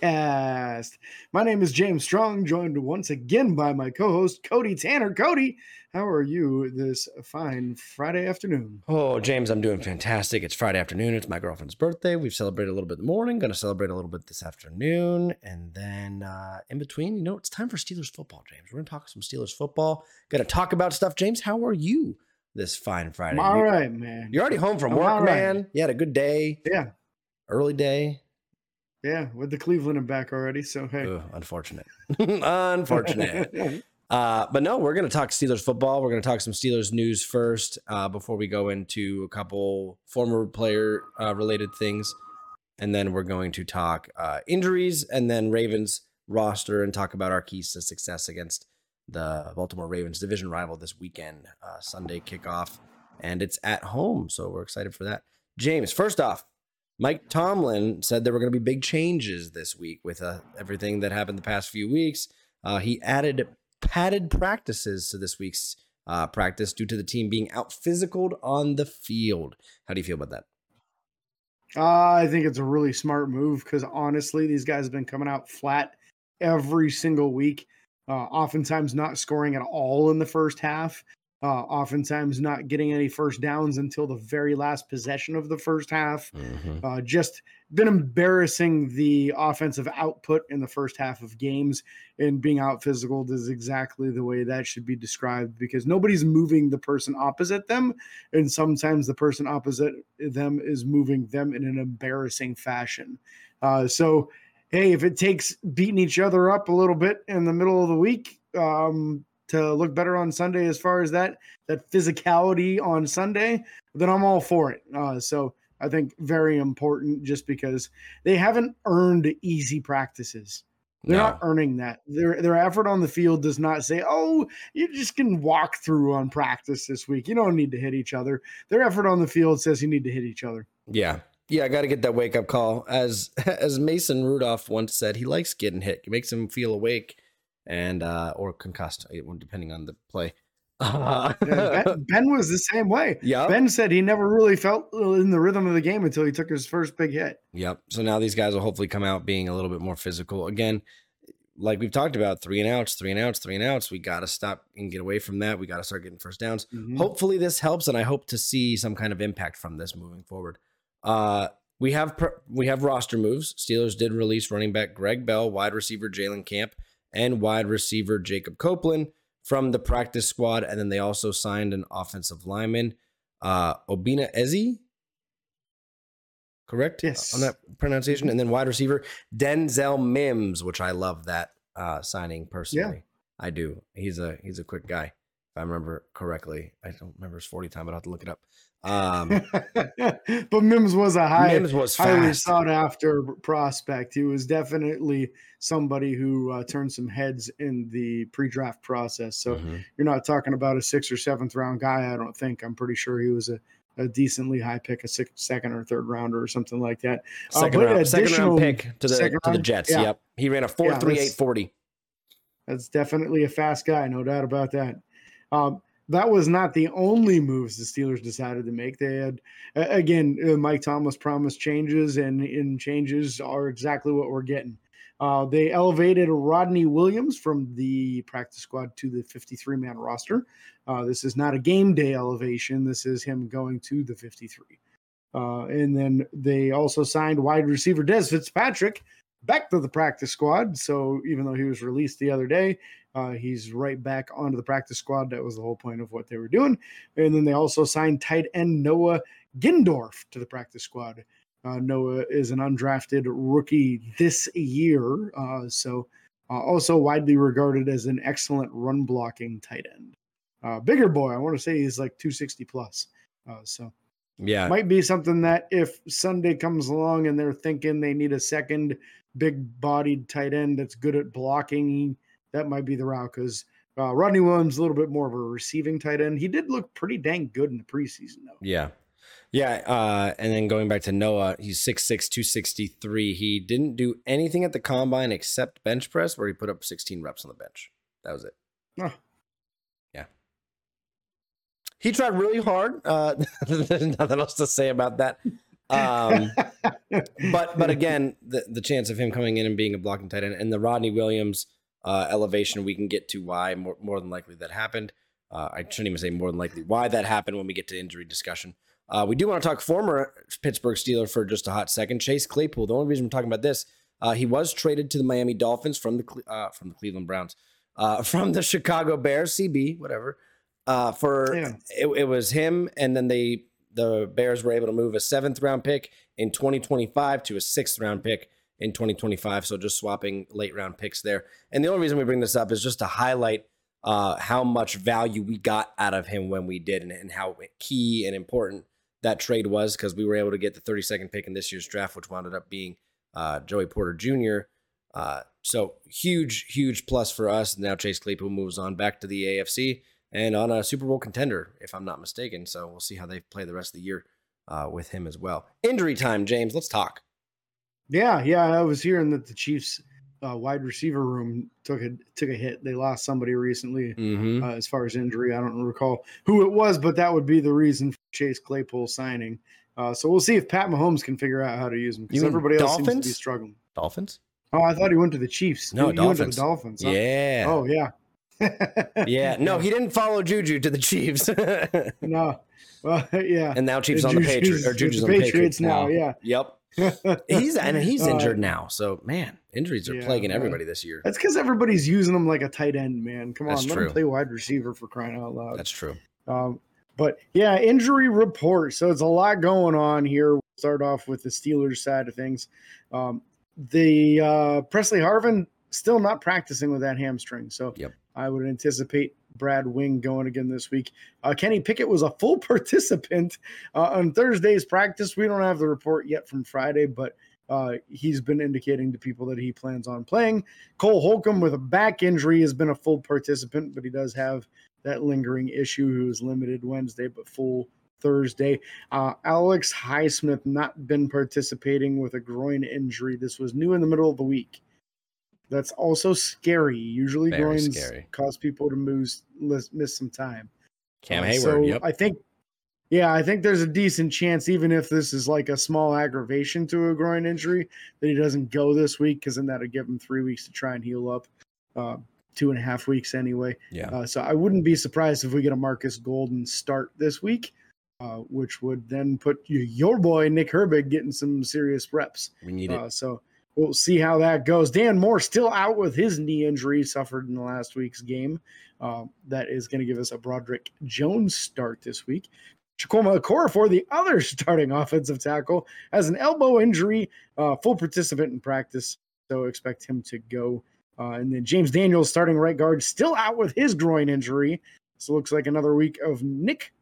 podcast. My name is James Strong, joined once again by my co host, Cody Tanner. Cody, how are you this fine Friday afternoon? Oh, James, I'm doing fantastic. It's Friday afternoon. It's my girlfriend's birthday. We've celebrated a little bit in the morning, going to celebrate a little bit this afternoon. And then uh, in between, you know, it's time for Steelers football, James. We're going to talk some Steelers football. Going to talk about stuff. James, how are you this fine Friday? I'm all right, man. You're already home from I'm work, right. man. You had a good day, Yeah, early day. Yeah, with the Cleveland and back already. So, hey. Ugh, unfortunate. unfortunate. Uh, but no, we're going to talk Steelers football. We're going to talk some Steelers news first uh, before we go into a couple former player uh, related things. And then we're going to talk uh, injuries and then Ravens roster and talk about our keys to success against the Baltimore Ravens division rival this weekend, uh, Sunday kickoff. And it's at home. So we're excited for that. James, first off, Mike Tomlin said there were going to be big changes this week with uh, everything that happened the past few weeks. Uh, he added padded practices to this week's uh, practice due to the team being out physicaled on the field. How do you feel about that? Uh, I think it's a really smart move because honestly, these guys have been coming out flat every single week. Uh, oftentimes not scoring at all in the first half. Uh, oftentimes not getting any first downs until the very last possession of the first half. Uh, just been embarrassing the offensive output in the first half of games, and being out physical is exactly the way that should be described because nobody's moving the person opposite them, and sometimes the person opposite them is moving them in an embarrassing fashion. Uh, so, hey, if it takes beating each other up a little bit in the middle of the week um, to look better on Sunday, as far as that that physicality on Sunday, then I'm all for it. Uh, so. I think very important just because they haven't earned easy practices. They're No. not earning that. Their their effort on the field does not say, "Oh, you just can walk through on practice this week. You don't need to hit each other." Their effort on the field says you need to hit each other. Yeah. Yeah, I got to get that wake up call. As as Mason Rudolph once said, he likes getting hit. It makes him feel awake and uh or concussed, depending on the play. Uh, ben, ben was the same way. yeah. Ben said he never really felt in the rhythm of the game until he took his first big hit. Yep. So now these guys will hopefully come out being a little bit more physical. Again, like we've talked about, three and outs, three and outs, three and outs. We got to stop and get away from that. We got to start getting first downs. Mhm. Hopefully this helps, and I hope to see some kind of impact from this moving forward. Uh, we have we have roster moves. Steelers did release running back Greg Bell, wide receiver Jalen Camp, and wide receiver Jacob Copeland from the practice squad, and then they also signed an offensive lineman, uh, Obinna Eze. Correct? Yes. On that pronunciation. And then wide receiver Denzel Mims, which I love that uh, signing personally. I do. He's a he's a quick guy. If I remember correctly. I don't remember his 40 time, but I'll have to look it up. Um, but Mims was a high, Mims was highly sought after prospect. He was definitely somebody who uh, turned some heads in the pre-draft process. So Mhm. you're not talking about a sixth or seventh round guy. I don't think. I'm pretty sure he was a, a decently high pick, a six, second or third rounder or something like that. Uh, second, but round, second additional- round pick to the to the? Jets. Yeah. Yep. He ran a Yeah, 4.38 that's- 40. That's definitely a fast guy, no doubt about that. Um, that was not the only moves the Steelers decided to make. They had, again, uh, Mike Thomas promised changes, and in changes are exactly what we're getting. Uh, they elevated Rodney Williams from the practice squad to the 53 man roster. Uh, this is not a game day elevation. This is him going to the 53. Uh, and then they also signed wide receiver Des Fitzpatrick back to the practice squad. So even though he was released the other day, uh, he's right back onto the practice squad. That was the whole point of what they were doing. And then they also signed tight end Noah Gindorff to the practice squad. Uh, Noah is an undrafted rookie this year. Uh, so uh, also widely regarded as an excellent run blocking tight end. Uh, bigger boy, I want to say he's like 260 plus. Uh, so Yeah. might be something that if Sunday comes along and they're thinking they need a second big bodied tight end that's good at blocking, that might be the route because uh, Rodney Williams a little bit more of a receiving tight end. He did look pretty dang good in the preseason, though. Yeah. Yeah. Uh, and then going back to Noah, he's 6'6, 263. He didn't do anything at the combine except bench press, where he put up 16 reps on the bench. That was it. Oh. Yeah. He tried really hard. Uh, there's nothing else to say about that. Um, but but again, the the chance of him coming in and being a blocking tight end and the Rodney Williams uh, elevation, we can get to why more more than likely that happened. Uh, I shouldn't even say more than likely why that happened when we get to injury discussion. Uh, we do want to talk former Pittsburgh Steeler for just a hot second. Chase Claypool. The only reason we're talking about this, uh, he was traded to the Miami Dolphins from the uh, from the Cleveland Browns, uh, from the Chicago Bears, CB, whatever. Uh, for Yeah. it, it was him, and then they the Bears were able to move a seventh round pick in 2025 to a sixth round pick in 2025. So just swapping late round picks there. And the only reason we bring this up is just to highlight uh, how much value we got out of him when we did, and, and how key and important that trade was because we were able to get the 32nd pick in this year's draft, which wound up being uh, Joey Porter Jr. Uh, so huge, huge plus for us. Now Chase Claypool moves on back to the AFC and on a Super Bowl contender, if I'm not mistaken. So we'll see how they play the rest of the year uh, with him as well. Injury time, James. Let's talk. Yeah, yeah. I was hearing that the Chiefs' uh, wide receiver room took a took a hit. They lost somebody recently. Mm-hmm. Uh, as far as injury, I don't recall who it was, but that would be the reason for Chase Claypool signing. Uh, so we'll see if Pat Mahomes can figure out how to use him because everybody else seems to be struggling. Dolphins? Oh, I thought he went to the Chiefs. No, he, he went to the Dolphins. Dolphins. huh? Yeah. Oh, yeah. Yeah. No, he didn't follow Juju to the Chiefs. no. Well, yeah. And now Chiefs And on the Patriots or Juju's the on the Patriots Patriots now, now. yeah. Yep. He's and he's Uh, injured now. So man, injuries are yeah, plaguing everybody this year. That's because everybody's using him like a tight end, man. Come on, That's let true. him play wide receiver for crying out loud. That's true. Um, but yeah, injury report. So it's a lot going on here. We'll start off with the Steelers side of things. Um, the uh, Presley Harvin still not practicing with that hamstring. So Yep. I would anticipate Brad Wing going again this week. Uh, Kenny Pickett was a full participant uh, on Thursday's practice. We don't have the report yet from Friday, but uh, he's been indicating to people that he plans on playing. Cole Holcomb with a back injury has been a full participant, but he does have that lingering issue. Who was limited Wednesday, but full Thursday. Uh, Alex Highsmith not been participating with a groin injury. This was new in the middle of the week. That's also scary. Usually, Very groins scary. cause people to miss miss some time. Cam Uh, Heyward. So yep. I think, yeah, I think there's a decent chance, even if this is like a small aggravation to a groin injury, that he doesn't go this week because then that'll give him three weeks to try and heal up. Uh, two and a half weeks anyway. yeah. Uh, so I wouldn't be surprised if we get a Marcus Golden start this week, uh, which would then put you, your boy Nick Herbig getting some serious reps. we need it. Uh, so we'll see how that goes. Dan Moore still out with his knee injury suffered in the last week's game. Uh, that is going to give us a Broderick Jones start this week. Chukwuma Okorafor, the other starting offensive tackle, has an elbow injury, uh, full participant in practice, so expect him to go. Uh, and then James Daniels, starting right guard, still out with his groin injury. So looks like another week of Nick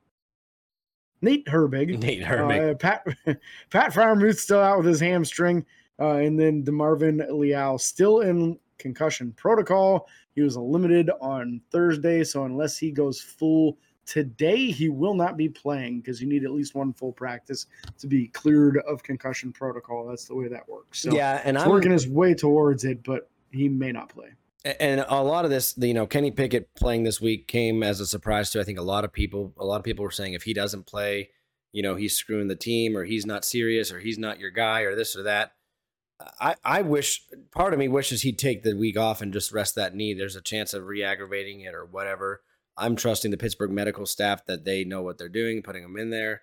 Nate Herbig. Nate Herbig. Uh, Pat Pat Freiermuth still out with his hamstring, uh, and then Demarvin Leal still in concussion protocol. He was limited on Thursday, so unless he goes full today, he will not be playing because you need at least one full practice to be cleared of concussion protocol. That's the way that works. So yeah, and he's I'm working his way towards it, but he may not play. and a lot of this, you know, Kenny Pickett playing this week came as a surprise to I think a lot of people. A lot of people were saying if he doesn't play, you know, he's screwing the team or he's not serious or he's not your guy or this or that. I, I wish part of me wishes he'd take the week off and just rest that knee. There's a chance of re-aggravating it or whatever. I'm trusting the Pittsburgh medical staff that they know what they're doing, putting him in there.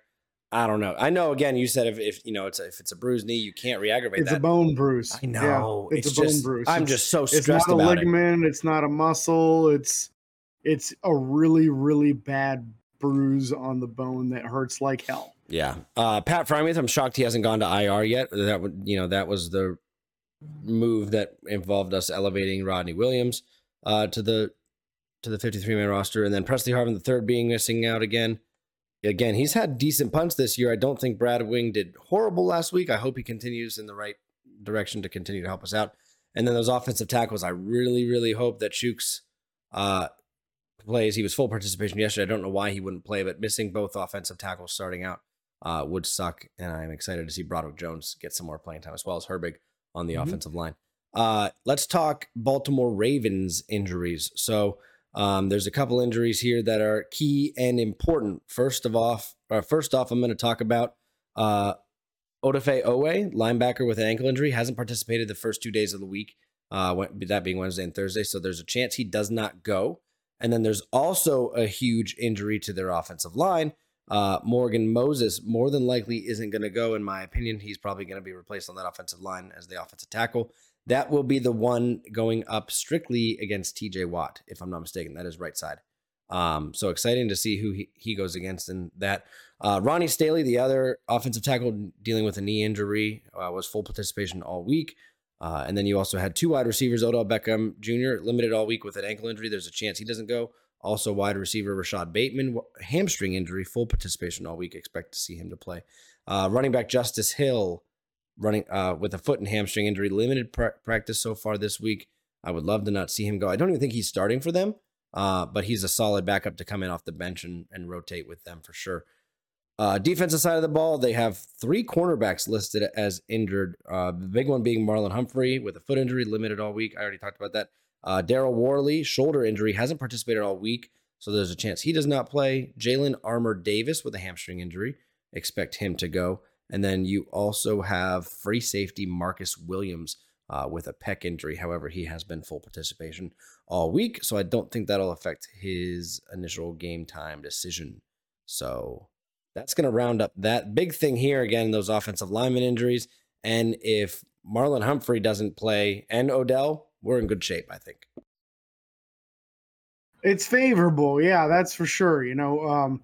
I don't know. I know. Again, you said if, if you know it's a, if it's a bruised knee, you can't re-aggravate It's that. a bone bruise. I know. Yeah, it's, It's a bone bruise. I'm just so stressed. it's not a about it. ligament it's not a muscle it's it's a really really bad bruise on the bone that hurts like hell Yeah. Uh, Pat Freiermuth, I'm shocked he hasn't gone to IR yet. That would, you know, that was the move that involved us elevating Rodney Williams uh, to the to the 53 man roster, and then Presley Harvin the third being missing out again. Again, he's had decent punts this year. I don't think Brad Wing did horrible last week. I hope he continues in the right direction to continue to help us out. And then those offensive tackles, I really, really hope that Chuks uh, plays. He was full participation yesterday. I don't know why he wouldn't play, but missing both offensive tackles starting out uh, would suck. And I'm excited to see Broderick Jones get some more playing time as well as Herbig on the Mhm. offensive line. Uh, let's talk Baltimore Ravens injuries. So um, there's a couple injuries here that are key and important. First of off, uh, first off, I'm going to talk about uh, Odafe Oweh, linebacker with an ankle injury, hasn't participated the first two days of the week, uh, that being Wednesday and Thursday. So there's a chance he does not go. And then there's also a huge injury to their offensive line. Uh, Morgan Moses more than likely isn't going to go, in my opinion. He's probably going to be replaced on that offensive line as the offensive tackle. That will be the one going up strictly against TJ Watt, if I'm not mistaken. That is right side. Um, so exciting to see who he, he goes against in that. Uh, Ronnie Stanley, the other offensive tackle dealing with a knee injury, uh, was full participation all week. Uh, and then you also had two wide receivers, Odell Beckham Jr., limited all week with an ankle injury. There's a chance he doesn't go. Also, wide receiver Rashod Bateman, hamstring injury, full participation all week. Expect to see him to play. Uh, running back Justice Hill, running uh, with a foot and hamstring injury, limited pr- practice so far this week. I would love to not see him go. I don't even think he's starting for them, uh, but he's a solid backup to come in off the bench and, and rotate with them for sure. Uh, defensive side of the ball, they have three cornerbacks listed as injured. Uh, the big one being Marlon Humphrey with a foot injury, limited all week. I already talked about that. Uh, Daryl Worley, shoulder injury, hasn't participated all week, so there's a chance he does not play. Jalen Armour Davis with a hamstring injury, expect him to go. And then you also have free safety Marcus Williams uh, with a pec injury. However, he has been full participation all week, so I don't think that'll affect his initial game time decision. So that's going to round up that big thing here again. Those offensive lineman injuries, and if Marlon Humphrey doesn't play and Odell, we're in good shape, I think. It's favorable, yeah, that's for sure. You know, um,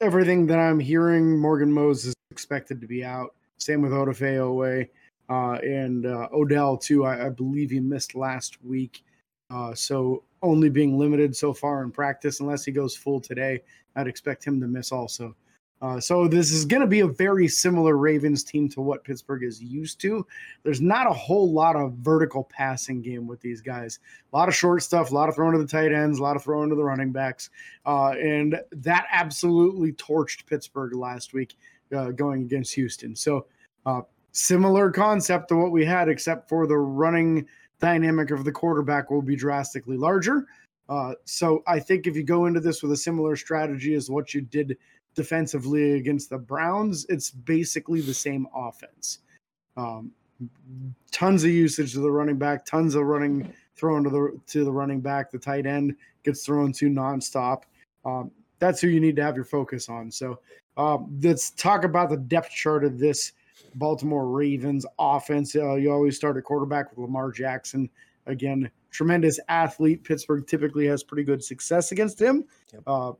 everything that I'm hearing, Morgan Moses is expected to be out. Same with Odafe Oweh uh, and uh, Odell too. I, I, believe he missed last week, uh, so only being limited so far in practice. Unless he goes full today, I'd expect him to miss also. Uh, so this is going to be a very similar Ravens team to what Pittsburgh is used to. There's not a whole lot of vertical passing game with these guys. A lot of short stuff, a lot of throwing to the tight ends, a lot of throwing to the running backs, uh, and that absolutely torched Pittsburgh last week uh, going against Houston. So uh, similar concept to what we had, except for the running dynamic of the quarterback will be drastically larger. Uh, so I think if you go into this with a similar strategy as what you did defensively against the Browns, it's basically the same offense. Um, tons of usage to the running back, tons of running thrown to the to the running back. The tight end gets thrown to nonstop. Um, that's who you need to have your focus on. So um, let's talk about the depth chart of this Baltimore Ravens offense. Uh, you always start at quarterback with Lamar Jackson. Again, tremendous athlete. Pittsburgh typically has pretty good success against him. Yep. Uh,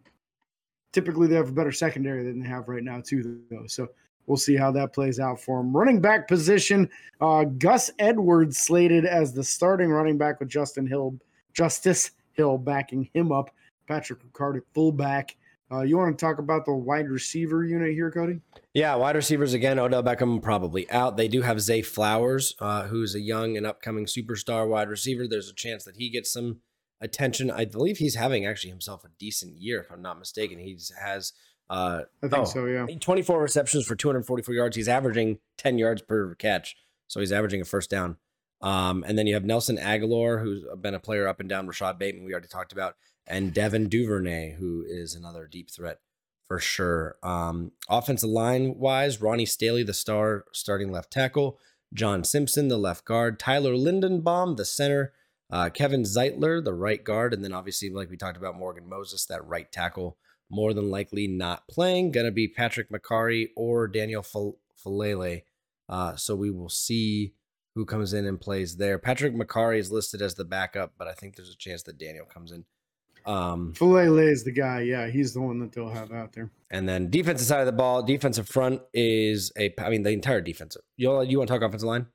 typically they have a better secondary than they have right now too though so we'll see how that plays out for them running back position uh, gus edwards slated as the starting running back with justin hill justice hill backing him up patrick ricard at fullback uh, you want to talk about the wide receiver unit here, Cody? Yeah, wide receivers again. Odell Beckham probably out. They do have Zay Flowers, uh, who's a young and upcoming superstar wide receiver. There's a chance that he gets some attention. I believe he's having actually himself a decent year, if I'm not mistaken. He has uh, I think oh, so, yeah. 24 receptions for 244 yards. He's averaging 10 yards per catch, so he's averaging a first down. Um, and then you have Nelson Agholor, who's been a player up and down. Rashod Bateman, we already talked about, and Devin Duvernay, who is another deep threat for sure. Um, offensive line wise, Ronnie Stanley, the star starting left tackle, John Simpson, the left guard, Tyler Linderbaum, the center, uh, Kevin Zeitler, the right guard, and then obviously, like we talked about, Morgan Moses, that right tackle, more than likely not playing. Going to be Patrick Mekari or Daniel Faalele. Uh, so we will see who comes in and plays there. Patrick Mekari is listed as the backup, but I think there's a chance that Daniel comes in. Um, Faalele is the guy. Yeah, he's the one that they'll have out there. And then defensive side of the ball, defensive front is a. I mean, the entire defensive. You you want to talk offensive line?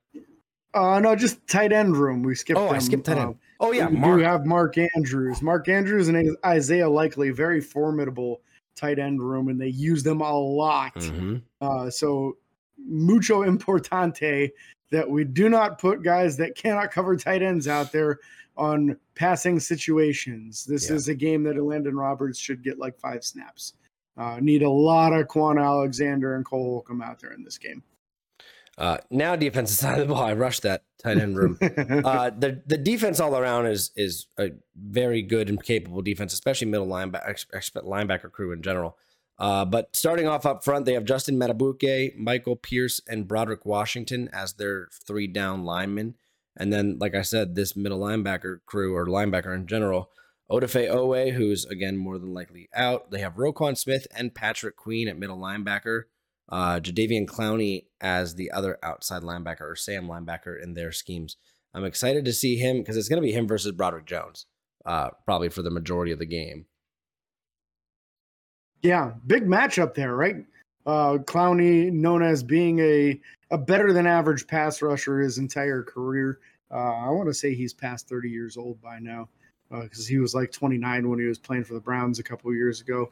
Uh, no, just tight end room. We skipped. Oh, them. I skipped tight end. Uh, oh yeah, we Mark. do have Mark Andrews. Mark Andrews and Isaiah Likely, very formidable tight end room, and they use them a lot. Mm-hmm. Uh, so mucho importante that we do not put guys that cannot cover tight ends out there on passing situations. This yeah. is a game that Elandon Roberts should get like five snaps. Uh, need a lot of Kwon Alexander and Cole Holcomb out there in this game. Uh, now defensive side of the ball, I rushed that tight end room. uh, the the defense all around is is a very good and capable defense, especially middle linebacker linebacker crew in general. Uh, but starting off up front, they have Justin Madubuike, Michael Pierce, and Broderick Washington as their three down linemen. And then, like I said, this middle linebacker crew or linebacker in general, Odafe Oweh, who's again more than likely out. They have Roquan Smith and Patrick Queen at middle linebacker. Uh, Jadeveon Clowney as the other outside linebacker or Sam linebacker in their schemes. I'm excited to see him because it's going to be him versus Broderick Jones, uh, probably for the majority of the game. Yeah, big matchup there, right? Uh, Clowney, known as being a a better than average pass rusher his entire career. Uh, I want to say he's past 30 years old by now because uh, he was like 29 when he was playing for the Browns a couple years ago.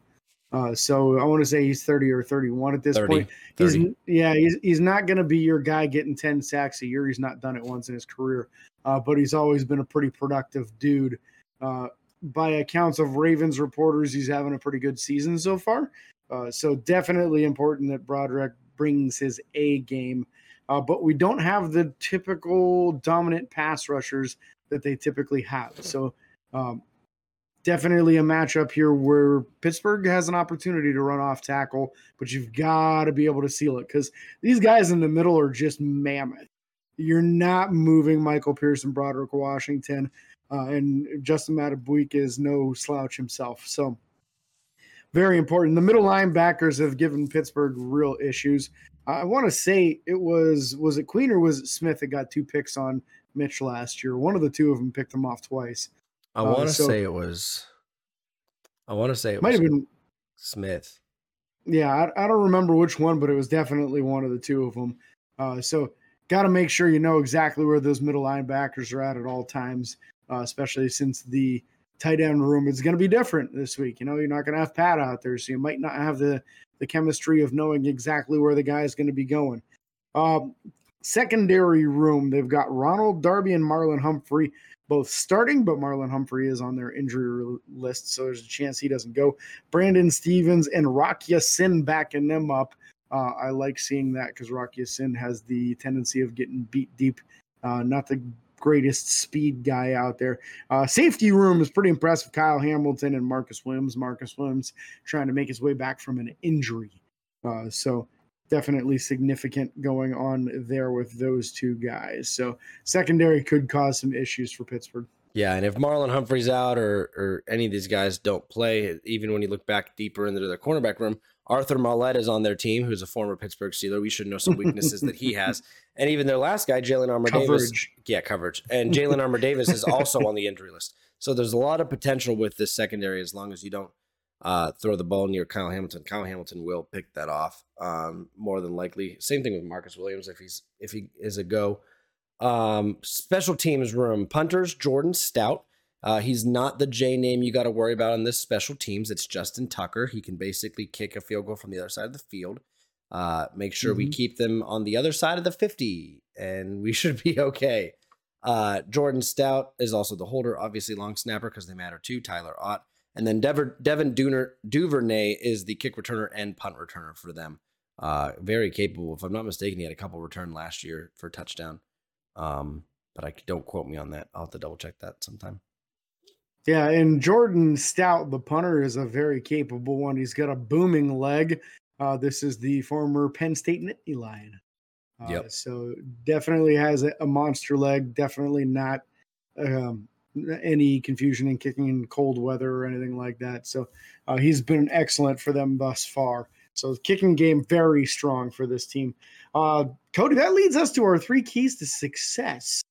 Uh, so I want to say he's 30 or 31 at this 30, point. 30. He's yeah, he's he's not going to be your guy getting 10 sacks a year. He's not done it once in his career, uh, but he's always been a pretty productive dude. Uh, by accounts of Ravens reporters, he's having a pretty good season so far. Uh, so definitely important that Broderick brings his A game. Uh, but we don't have the typical dominant pass rushers that they typically have. So um, definitely a matchup here where Pittsburgh has an opportunity to run off tackle, but you've got to be able to seal it because these guys in the middle are just mammoth. You're not moving Michael Pearson, Broderick Washington. Uh, and Justin Madubuike is no slouch himself. So very important. The middle linebackers have given Pittsburgh real issues. I want to say it was was it Queen or was it Smith that got two picks on Mitch last year? One of the two of them picked him off twice. I want to uh, so, say it was. I want to say it might have been Smith. Yeah, I, I, don't remember which one, but it was definitely one of the two of them. Uh, so got to make sure you know exactly where those middle linebackers are at at all times uh, especially since the tight end room is going to be different this week. You know, you're not going to have Pat out there, so you might not have the the chemistry of knowing exactly where the guy is going to be going. Um, secondary room, they've got Ronald Darby and Marlon Humphrey both starting, but Marlon Humphrey is on their injury list, so there's a chance he doesn't go. Brandon Stephens and Rock Ya-Sin backing them up. Uh, I like seeing that because Rock Ya-Sin has the tendency of getting beat deep. Uh, not the greatest speed guy out there. Uh, safety room is pretty impressive. Kyle Hamilton and Marcus Williams. Marcus Williams trying to make his way back from an injury. Uh, so definitely significant going on there with those two guys. So secondary could cause some issues for Pittsburgh. Yeah, and if Marlon Humphrey's out or or any of these guys don't play, even when you look back deeper into their cornerback room, Arthur Maulet is on their team, who's a former Pittsburgh Steeler. We should know some weaknesses that he has. And even their last guy, Jalen Armour Davis. Yeah, coverage. And Jalen Armour Davis is also on the injury list. So there's a lot of potential with this secondary as long as you don't uh, throw the ball near Kyle Hamilton. Kyle Hamilton will pick that off um, more than likely. Same thing with Marcus Williams if he's if he is a go. Um, special teams room punters Jordan Stout uh, he's not the J name you got to worry about on this special teams. It's Justin Tucker. He can basically kick a field goal from the other side of the field. Uh, make sure mm-hmm. we keep them on the other side of the 50, and we should be okay. Uh, Jordan Stout is also the holder, obviously long snapper because they matter too. Tyler Ott. And then Dever, Devin Duner, Duvernay is the kick returner and punt returner for them. Uh, very capable. If I'm not mistaken, he had a couple return last year for touchdown. Um, but I don't quote me on that. I'll have to double check that sometime. Yeah, and Jordan Stout, the punter, is a very capable one. He's got a booming leg. Uh, this is the former Penn State Nittany Lion. Uh, yep. So definitely has a, a, monster leg. Definitely not um, any confusion in kicking in cold weather or anything like that. So uh, he's been excellent for them thus far. So kicking game very strong for this team. Uh, Cody, that leads us to our three keys to success.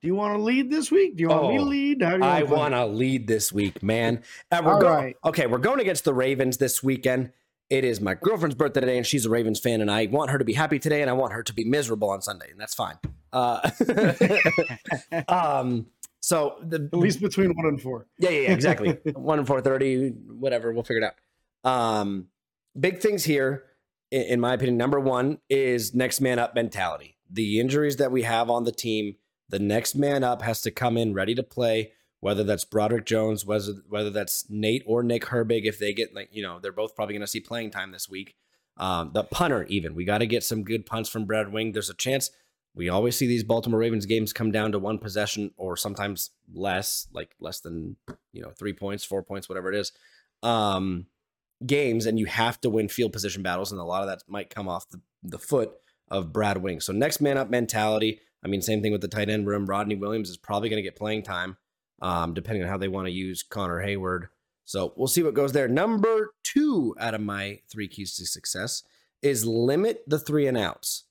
Do you want to lead this week? Do you want oh, me to oh, lead? I want to lead this week, man. Uh, we're All right. Okay, we're going against the Ravens this weekend. It is my girlfriend's birthday today, and she's a Ravens fan, and I want her to be happy today, and I want her to be miserable on Sunday, and that's fine. Uh, um, so the at least between one and four. Yeah, yeah, yeah exactly. one and four thirty, whatever. We'll figure it out. Um, big things here, in, in my opinion. Number one is next man up mentality. The injuries that we have on the team the next man up has to come in ready to play, whether that's Broderick Jones, whether whether that's Nate or Nick Herbig, if they get like, you know, they're both probably going to see playing time this week. Um, the punter, even we got to get some good punts from Brad Wing. There's a chance we always see these Baltimore Ravens games come down to one possession or sometimes less, like less than you know three points, four points, whatever it is. Um, games, and you have to win field position battles, and a lot of that might come off the, the foot of Brad Wing. So next man up mentality. I mean, same thing with the tight end room. Rodney Williams is probably going to get playing time, um, depending on how they want to use Connor Heyward. So we'll see what goes there. Number two out of my three keys to success is limit the three and outs.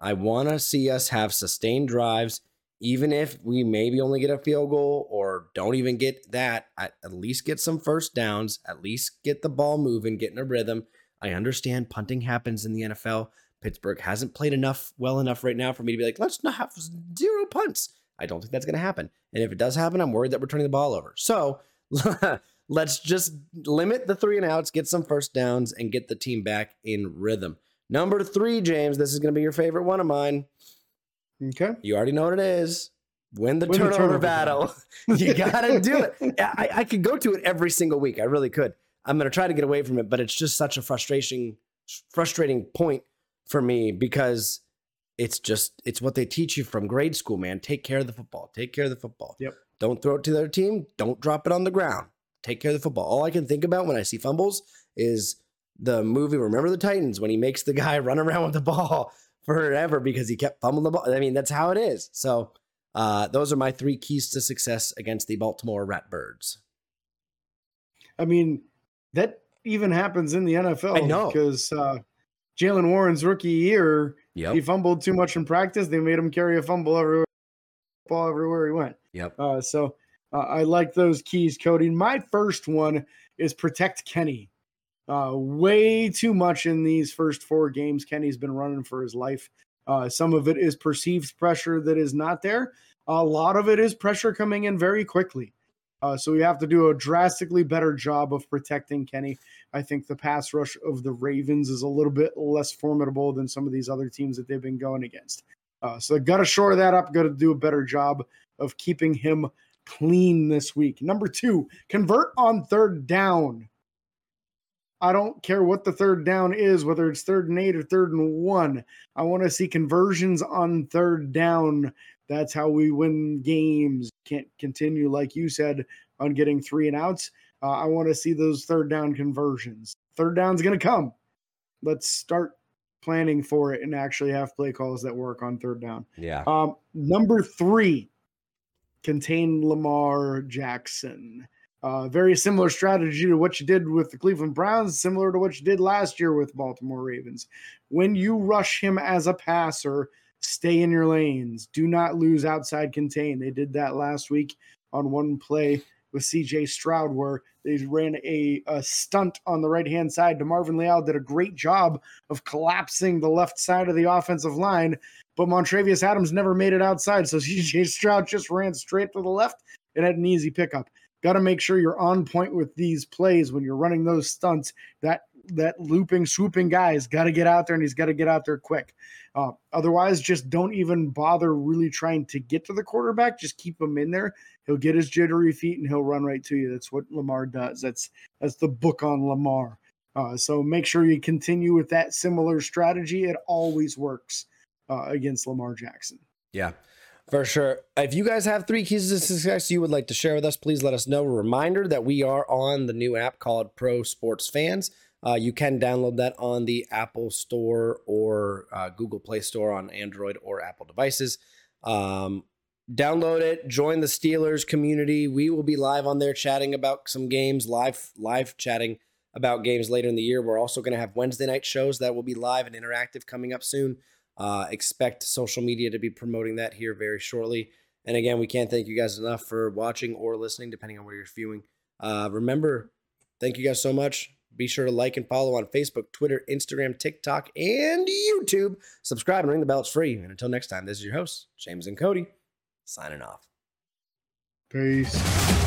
I want to see us have sustained drives, even if we maybe only get a field goal or don't even get that. At, at least get some first downs, at least get the ball moving, get in a rhythm. I understand punting happens in the NFL. Pittsburgh hasn't played enough well enough right now for me to be like, let's not have zero punts. I don't think that's going to happen. And if it does happen, I'm worried that we're turning the ball over. So let's just limit the three and outs, get some first downs, and get the team back in rhythm. Number three, James, this is going to be your favorite one of mine. Okay. You already know what it is. Win the, Win turnover, the turnover, battle. you got to do it. I, I could go to it every single week. I really could. I'm going to try to get away from it, but it's just such a frustration, frustrating point for me because it's just it's what they teach you from grade school, man. Take care of the football. Take care of the football. Yep. Don't throw it to their team. Don't drop it on the ground. Take care of the football. All I can think about when I see fumbles is the movie Remember the Titans when he makes the guy run around with the ball forever because he kept fumbling the ball. I mean, that's how it is. So uh, those are my three keys to success against the Baltimore Ratbirds. I mean, that even happens in the NFL. I know because uh, Jaylen Warren's rookie year, yep. he fumbled too much in practice. They made him carry a fumble everywhere, ball everywhere he went. Yep. Uh, so uh, I like those keys, Cody. My first one is protect Kenny. Uh, way too much in these first four games. Kenny's been running for his life. Uh, some of it is perceived pressure that is not there. A lot of it is pressure coming in very quickly. Uh, so we have to do a drastically better job of protecting Kenny. I think the pass rush of the Ravens is a little bit less formidable than some of these other teams that they've been going against. Uh, so got to shore that up. Got to do a better job of keeping him clean this week. Number two, convert on third down. I don't care what the third down is, whether it's third and eight or third and one. I want to see conversions on third down. That's how we win games. Can't continue, like you said, on getting three and outs. Uh, I want to see those third down conversions. Third down's going to come. Let's start planning for it and actually have play calls that work on third down. Yeah. Um, number three, contain Lamar Jackson. Uh, very similar strategy to what you did with the Cleveland Browns, similar to what you did last year with Baltimore Ravens. When you rush him as a passer, stay in your lanes. Do not lose outside contain. They did that last week on one play with CJ Stroud, where they ran a, a stunt on the right hand side. DeMarvin Leal did a great job of collapsing the left side of the offensive line, but Montravius Adams never made it outside. So CJ Stroud just ran straight to the left and had an easy pickup got to make sure you're on point with these plays when you're running those stunts. That that looping, swooping guy has got to get out there and he's got to get out there quick. Uh, otherwise, just don't even bother really trying to get to the quarterback. Just keep him in there. He'll get his jittery feet and he'll run right to you. That's what Lamar does. That's that's the book on Lamar. Uh, so make sure you continue with that similar strategy. It always works uh, against Lamar Jackson. Yeah. For sure. If you guys have three keys to success you would like to share with us, please let us know. A reminder that we are on the new app called Pro Sports Fans. Uh, you can download that on the Apple Store or uh, Google Play Store on Android or Apple devices. Um, download it. Join the Steelers community. We will be live on there chatting about some games. Live, live chatting about games later in the year. We're also going to have Wednesday night shows that will be live and interactive coming up soon. Uh, expect social media to be promoting that here very shortly. And again, we can't thank you guys enough for watching or listening, depending on where you're viewing. Uh, remember, thank you guys so much. Be sure to like and follow on Facebook, Twitter, Instagram, TikTok, and YouTube. Subscribe and ring the bell. It's free. And until next time, this is your host, James and Cody, signing off. Peace.